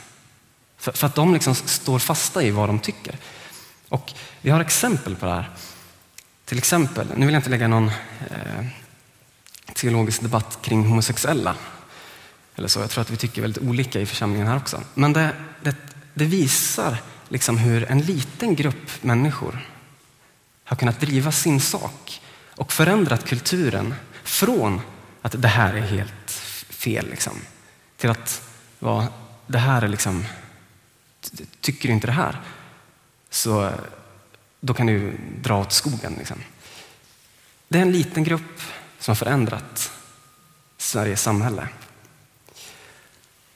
För, för att de liksom står fasta i vad de tycker. Och vi har exempel på det här. Till exempel, nu vill jag inte lägga någon eh, teologisk debatt kring homosexuella. Eller så. Jag tror att vi tycker väldigt olika i församlingen här också. Men det, det, det visar liksom hur en liten grupp människor har kunnat driva sin sak och förändrat kulturen från att det här är helt fel liksom, till att va, det här är liksom, tycker du inte det här så eh, då kan du dra åt skogen. Liksom. Det är en liten grupp som har förändrat Sveriges samhälle.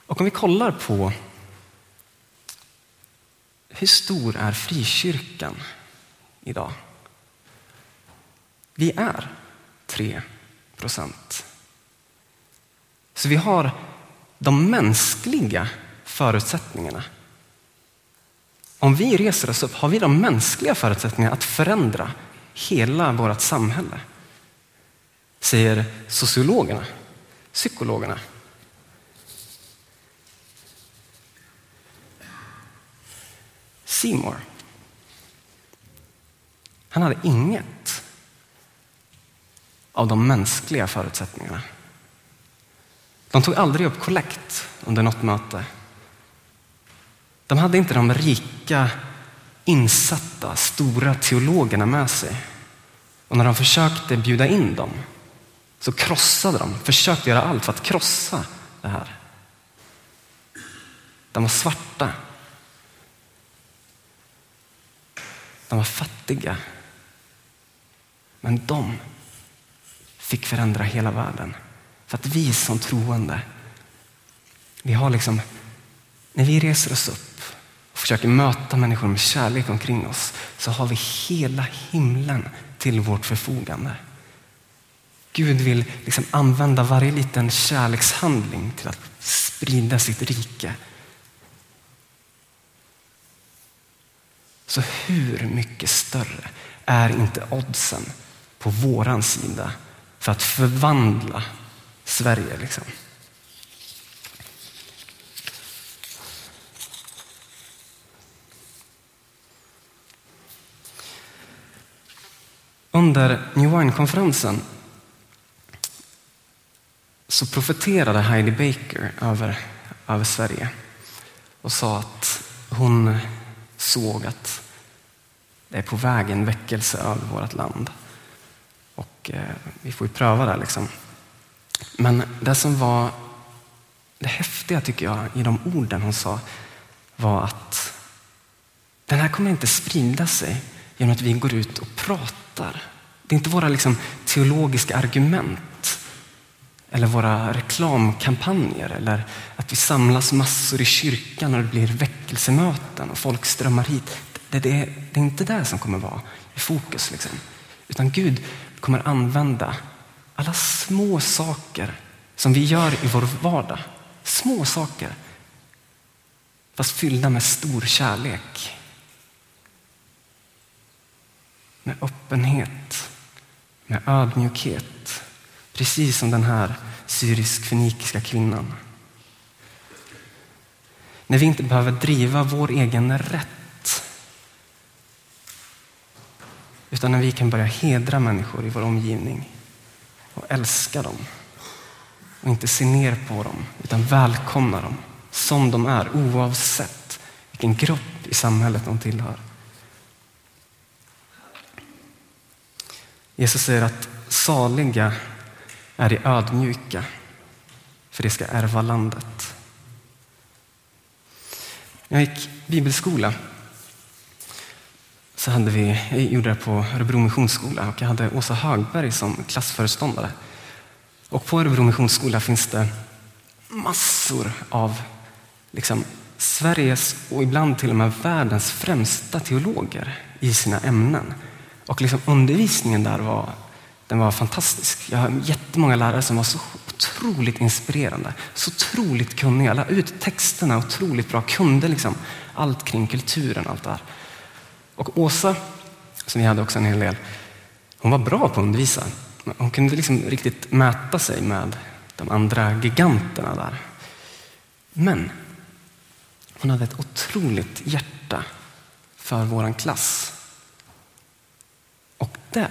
Och om vi kollar på hur stor är frikyrkan idag? Vi är 3 procent. Så vi har de mänskliga förutsättningarna. Om vi reser oss upp har vi de mänskliga förutsättningarna att förändra hela vårt samhälle. Säger sociologerna, psykologerna. Seymour. Han hade inget av de mänskliga förutsättningarna. De tog aldrig upp kollekt under något möte. De hade inte de rika, insatta, stora teologerna med sig. Och när de försökte bjuda in dem så krossade de, försökte göra allt för att krossa det här. De var svarta. De var fattiga. Men de fick förändra hela världen. För att vi som troende, vi har liksom, när vi reser oss upp och försöker möta människor med kärlek omkring oss så har vi hela himlen till vårt förfogande. Gud vill liksom använda varje liten kärlekshandling till att sprida sitt rike. Så hur mycket större är inte oddsen på våran sida för att förvandla Sverige. Liksom. Under New Wine-konferensen så profeterade Heidi Baker över, över Sverige och sa att hon såg att det är på väg en väckelse över vårt land. Och eh, vi får ju pröva det. Liksom. Men det som var det häftiga tycker jag i de orden hon sa var att den här kommer inte sprida sig genom att vi går ut och pratar pratar. Det är inte våra liksom, teologiska argument eller våra reklamkampanjer eller att vi samlas massor i kyrkan och det blir väckelsemöten och folk strömmar hit. Det, det, det är inte det som kommer vara i fokus. Liksom. Utan Gud kommer använda alla små saker som vi gör i vår vardag. Små saker, fast fyllda med stor kärlek. Med öppenhet, med ödmjukhet. Precis som den här syrisk-fenikiska kvinnan. När vi inte behöver driva vår egen rätt. Utan när vi kan börja hedra människor i vår omgivning och älska dem. Och inte se ner på dem, utan välkomna dem som de är oavsett vilken grupp i samhället de tillhör. Jesus säger att saliga är de ödmjuka, för de ska ärva landet. När jag gick bibelskola så hade vi, jag gjorde det på Örebro Missionsskola och jag hade Åsa Högberg som klassföreståndare. Och på Örebro Missionsskola finns det massor av liksom, Sveriges och ibland till och med världens främsta teologer i sina ämnen. Och liksom undervisningen där var, den var fantastisk. Jag har jättemånga lärare som var så otroligt inspirerande, så otroligt kunniga, lade ut texterna otroligt bra, kunde liksom allt kring kulturen. allt det här. Och Åsa, som vi hade också en hel del, hon var bra på att undervisa. Hon kunde liksom riktigt mäta sig med de andra giganterna där. Men hon hade ett otroligt hjärta för våran klass. Och det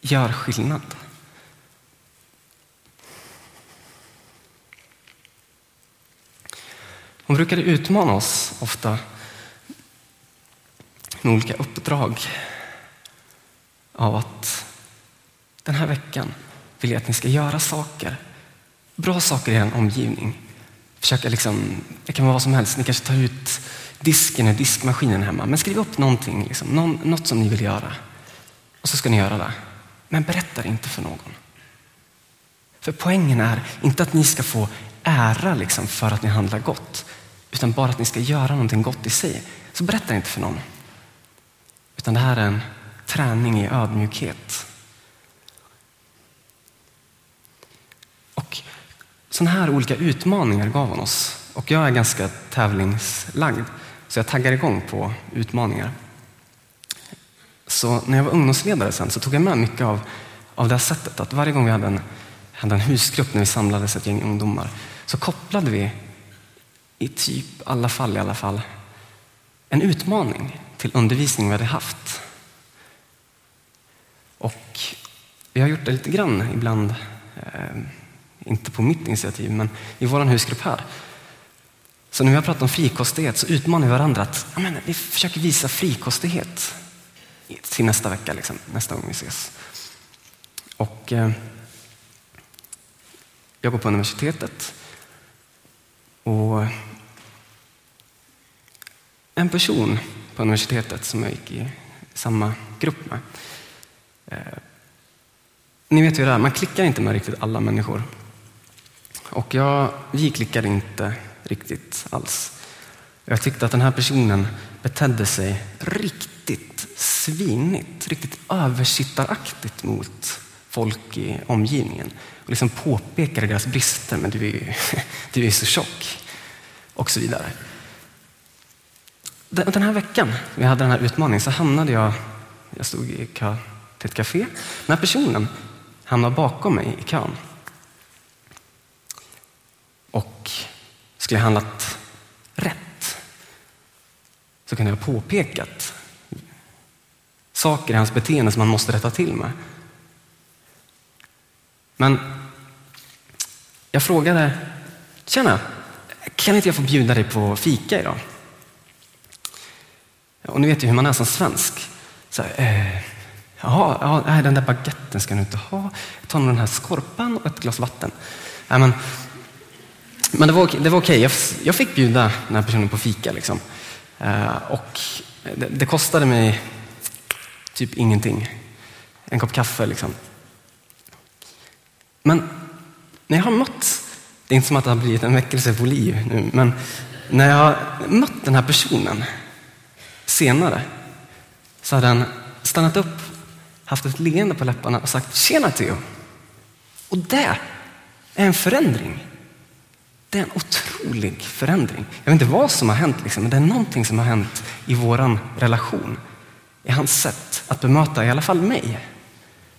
gör skillnad. Hon brukade utmana oss ofta med olika uppdrag av att den här veckan vill jag att ni ska göra saker, bra saker i er omgivning. Försöka liksom, det kan vara vad som helst, ni kanske tar ut disken i diskmaskinen hemma, men skriv upp någonting, liksom, någon, något som ni vill göra. Och så ska ni göra det. Men berätta det inte för någon. För poängen är inte att ni ska få ära liksom för att ni handlar gott, utan bara att ni ska göra någonting gott i sig. Så berätta inte för någon. Utan det här är en träning i ödmjukhet. Och sådana här olika utmaningar gav hon oss. Och jag är ganska tävlingslagd, så jag taggar igång på utmaningar. Så när jag var ungdomsledare sen så tog jag med mycket av, av det här sättet att varje gång vi hade en, hade en husgrupp när vi samlades ett gäng ungdomar så kopplade vi i typ alla fall i alla fall en utmaning till undervisning vi hade haft. Och vi har gjort det lite grann ibland, eh, inte på mitt initiativ, men i vår husgrupp här. Så när vi har pratat om frikostighet så utmanar vi varandra att amen, vi försöker visa frikostighet till nästa vecka, liksom, nästa gång vi ses. Och eh, jag går på universitetet och en person på universitetet som jag gick i samma grupp med. Eh, ni vet ju det är, man klickar inte med riktigt alla människor. Och jag, vi klickade inte riktigt alls. Jag tyckte att den här personen betedde sig riktigt svinigt, riktigt översittaraktigt mot folk i omgivningen. Och liksom påpekade deras brister, men du är ju du är så tjock. Och så vidare. Den här veckan vi hade den här utmaningen så hamnade jag, jag stod i kö till ett café. Den här personen hamnade bakom mig i kön. Och skulle jag handlat rätt så kunde jag ha påpekat saker i hans beteende som man måste rätta till med. Men jag frågade, tjena, kan inte jag få bjuda dig på fika idag? Och ni vet ju hur man är som svensk. Så här, eh, jaha, ja, den där baguetten ska du inte ha. Jag tar nog den här skorpan och ett glas vatten. Ja, men, men det var, det var okej. Jag, jag fick bjuda den här personen på fika. Liksom. Eh, och det, det, kostade mig typ ingenting. En kopp kaffe. Liksom. Men när jag har mött, det är inte som att det har blivit en väckelse på liv nu, men när jag har mött den här personen senare så har den stannat upp, haft ett leende på läpparna och sagt Tjena Theo! Och det är en förändring. Det är en otrolig förändring. Jag vet inte vad som har hänt, liksom, men det är någonting som har hänt i vår relation. I hans sätt att bemöta i alla fall mig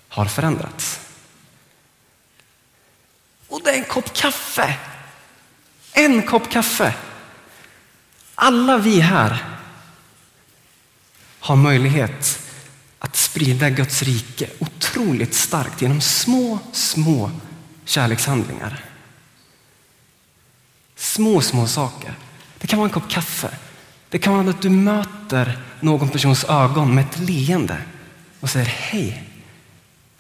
har förändrats. Och det är en kopp kaffe. En kopp kaffe. Alla vi här har möjlighet att sprida Guds rike otroligt starkt genom små, små kärlekshandlingar. Små, små saker. Det kan vara en kopp kaffe. Det kan vara att du möter någon persons ögon med ett leende och säger hej,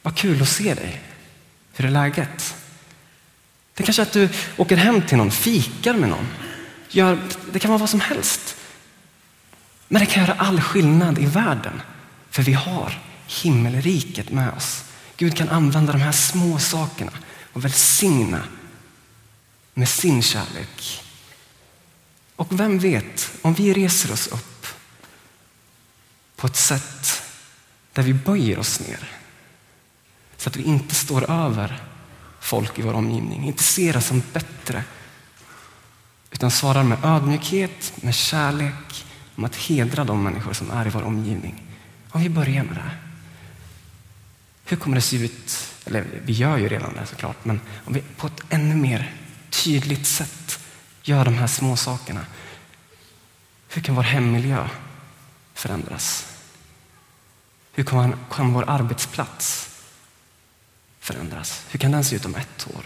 vad kul att se dig. Hur är läget? Det kanske är att du åker hem till någon, fikar med någon. Gör, det kan vara vad som helst. Men det kan göra all skillnad i världen. För vi har himmelriket med oss. Gud kan använda de här små sakerna och välsigna med sin kärlek. Och vem vet, om vi reser oss upp på ett sätt där vi böjer oss ner så att vi inte står över folk i vår omgivning, inte ser oss som bättre utan svarar med ödmjukhet, med kärlek om att hedra de människor som är i vår omgivning. Om vi börjar med det. Hur kommer det se ut? Eller vi gör ju redan det såklart, men om vi på ett ännu mer tydligt sätt gör de här små sakerna. Hur kan vår hemmiljö förändras? Hur kan, kan vår arbetsplats förändras? Hur kan den se ut om ett år?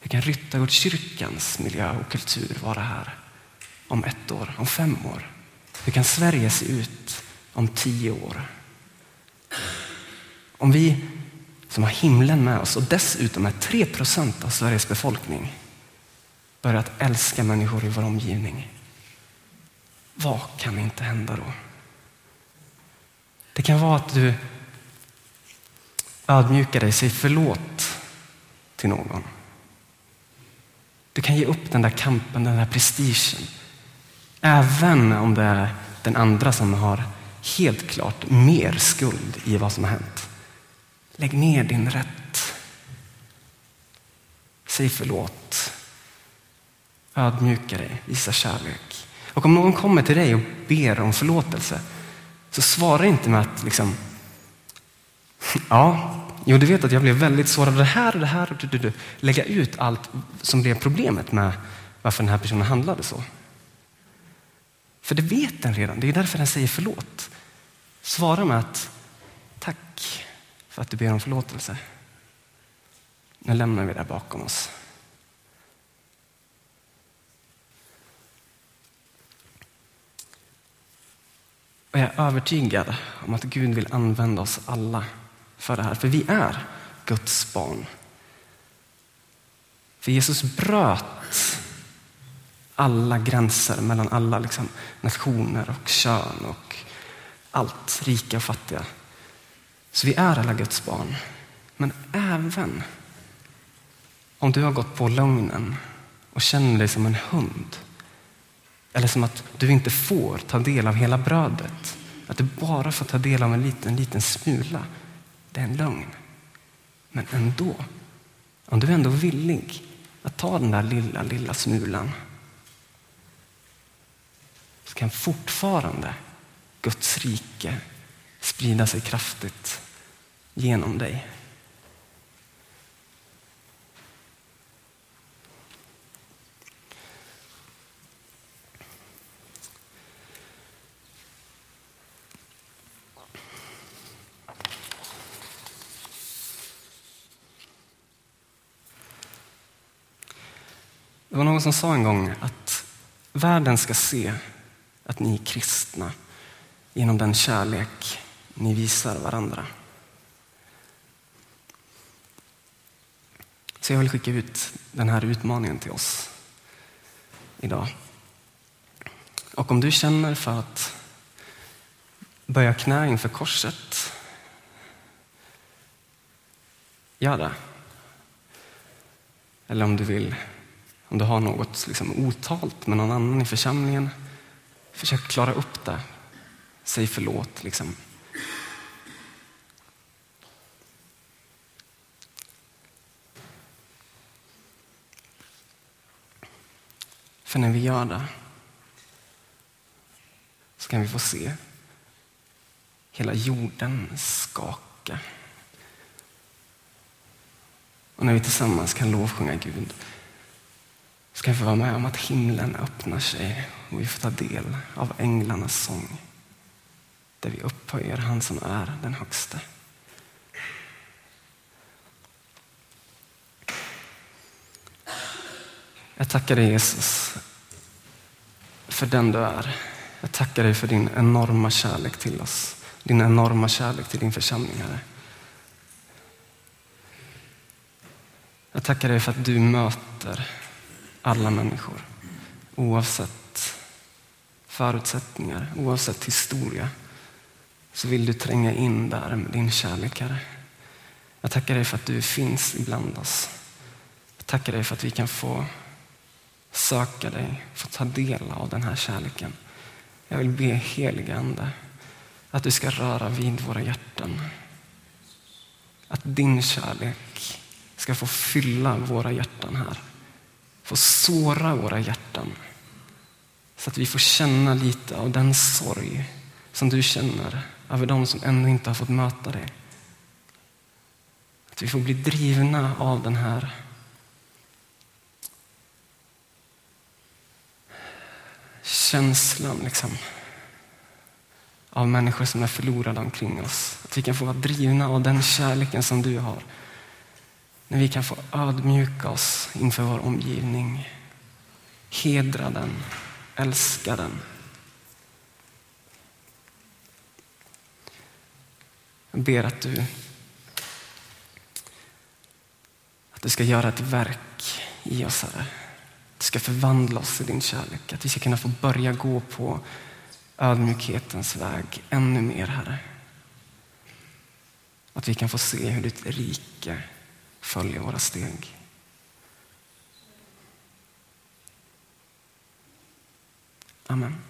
Hur kan Ryttargårdskyrkans miljö och kultur vara här om ett år, om fem år? Hur kan Sverige se ut om tio år? Om vi som har himlen med oss och dessutom är 3 procent av Sveriges befolkning börjat älska människor i vår omgivning. Vad kan inte hända då? Det kan vara att du ödmjukar dig, säger förlåt till någon. Du kan ge upp den där kampen, den där prestigen. Även om det är den andra som har helt klart mer skuld i vad som har hänt. Lägg ner din rätt. Säg förlåt. Ödmjuka dig, visa kärlek. Och om någon kommer till dig och ber om förlåtelse så svara inte med att liksom, ja, jo du vet att jag blev väldigt sårad av det här och det här. Och du, du, du. Lägga ut allt som blev problemet med varför den här personen handlade så. För det vet den redan, det är därför den säger förlåt. Svara med att för att du ber om förlåtelse. Nu lämnar vi det bakom oss. Och jag är övertygad om att Gud vill använda oss alla för det här, för vi är Guds barn. För Jesus bröt alla gränser mellan alla liksom, nationer och kön och allt, rika och fattiga. Så vi är alla Guds barn. Men även om du har gått på lögnen och känner dig som en hund eller som att du inte får ta del av hela brödet, att du bara får ta del av en liten, liten smula. Det är en lögn. Men ändå, om du är ändå villig att ta den där lilla, lilla smulan så kan fortfarande Guds rike sprida sig kraftigt genom dig. Det var någon som sa en gång att världen ska se att ni är kristna genom den kärlek ni visar varandra. Så jag vill skicka ut den här utmaningen till oss idag. Och om du känner för att böja knä inför korset, gör det. Eller om du vill, om du har något liksom otalt med någon annan i församlingen, försök klara upp det. Säg förlåt. Liksom. För när vi gör det så kan vi få se hela jorden skaka. Och när vi tillsammans kan lovsjunga Gud så kan vi få vara med om att himlen öppnar sig och vi får ta del av änglarnas sång där vi upphöjer han som är den högste. Jag tackar dig Jesus för den du är. Jag tackar dig för din enorma kärlek till oss. Din enorma kärlek till din församling, Herre. Jag tackar dig för att du möter alla människor oavsett förutsättningar, oavsett historia så vill du tränga in där med din kärlek, Herre. Jag tackar dig för att du finns ibland oss. Jag tackar dig för att vi kan få söka dig, få ta del av den här kärleken. Jag vill be helige Ande att du ska röra vid våra hjärtan. Att din kärlek ska få fylla våra hjärtan här. Få såra våra hjärtan. Så att vi får känna lite av den sorg som du känner över de som ännu inte har fått möta dig. Att vi får bli drivna av den här känslan liksom, av människor som är förlorade omkring oss. Att vi kan få vara drivna av den kärleken som du har. När vi kan få ödmjuka oss inför vår omgivning. Hedra den, älska den. Jag ber att du, att du ska göra ett verk i oss, Herre. Att du ska förvandla oss i din kärlek. Att vi ska kunna få börja gå på ödmjukhetens väg ännu mer, Herre. Att vi kan få se hur ditt rike följer våra steg. Amen.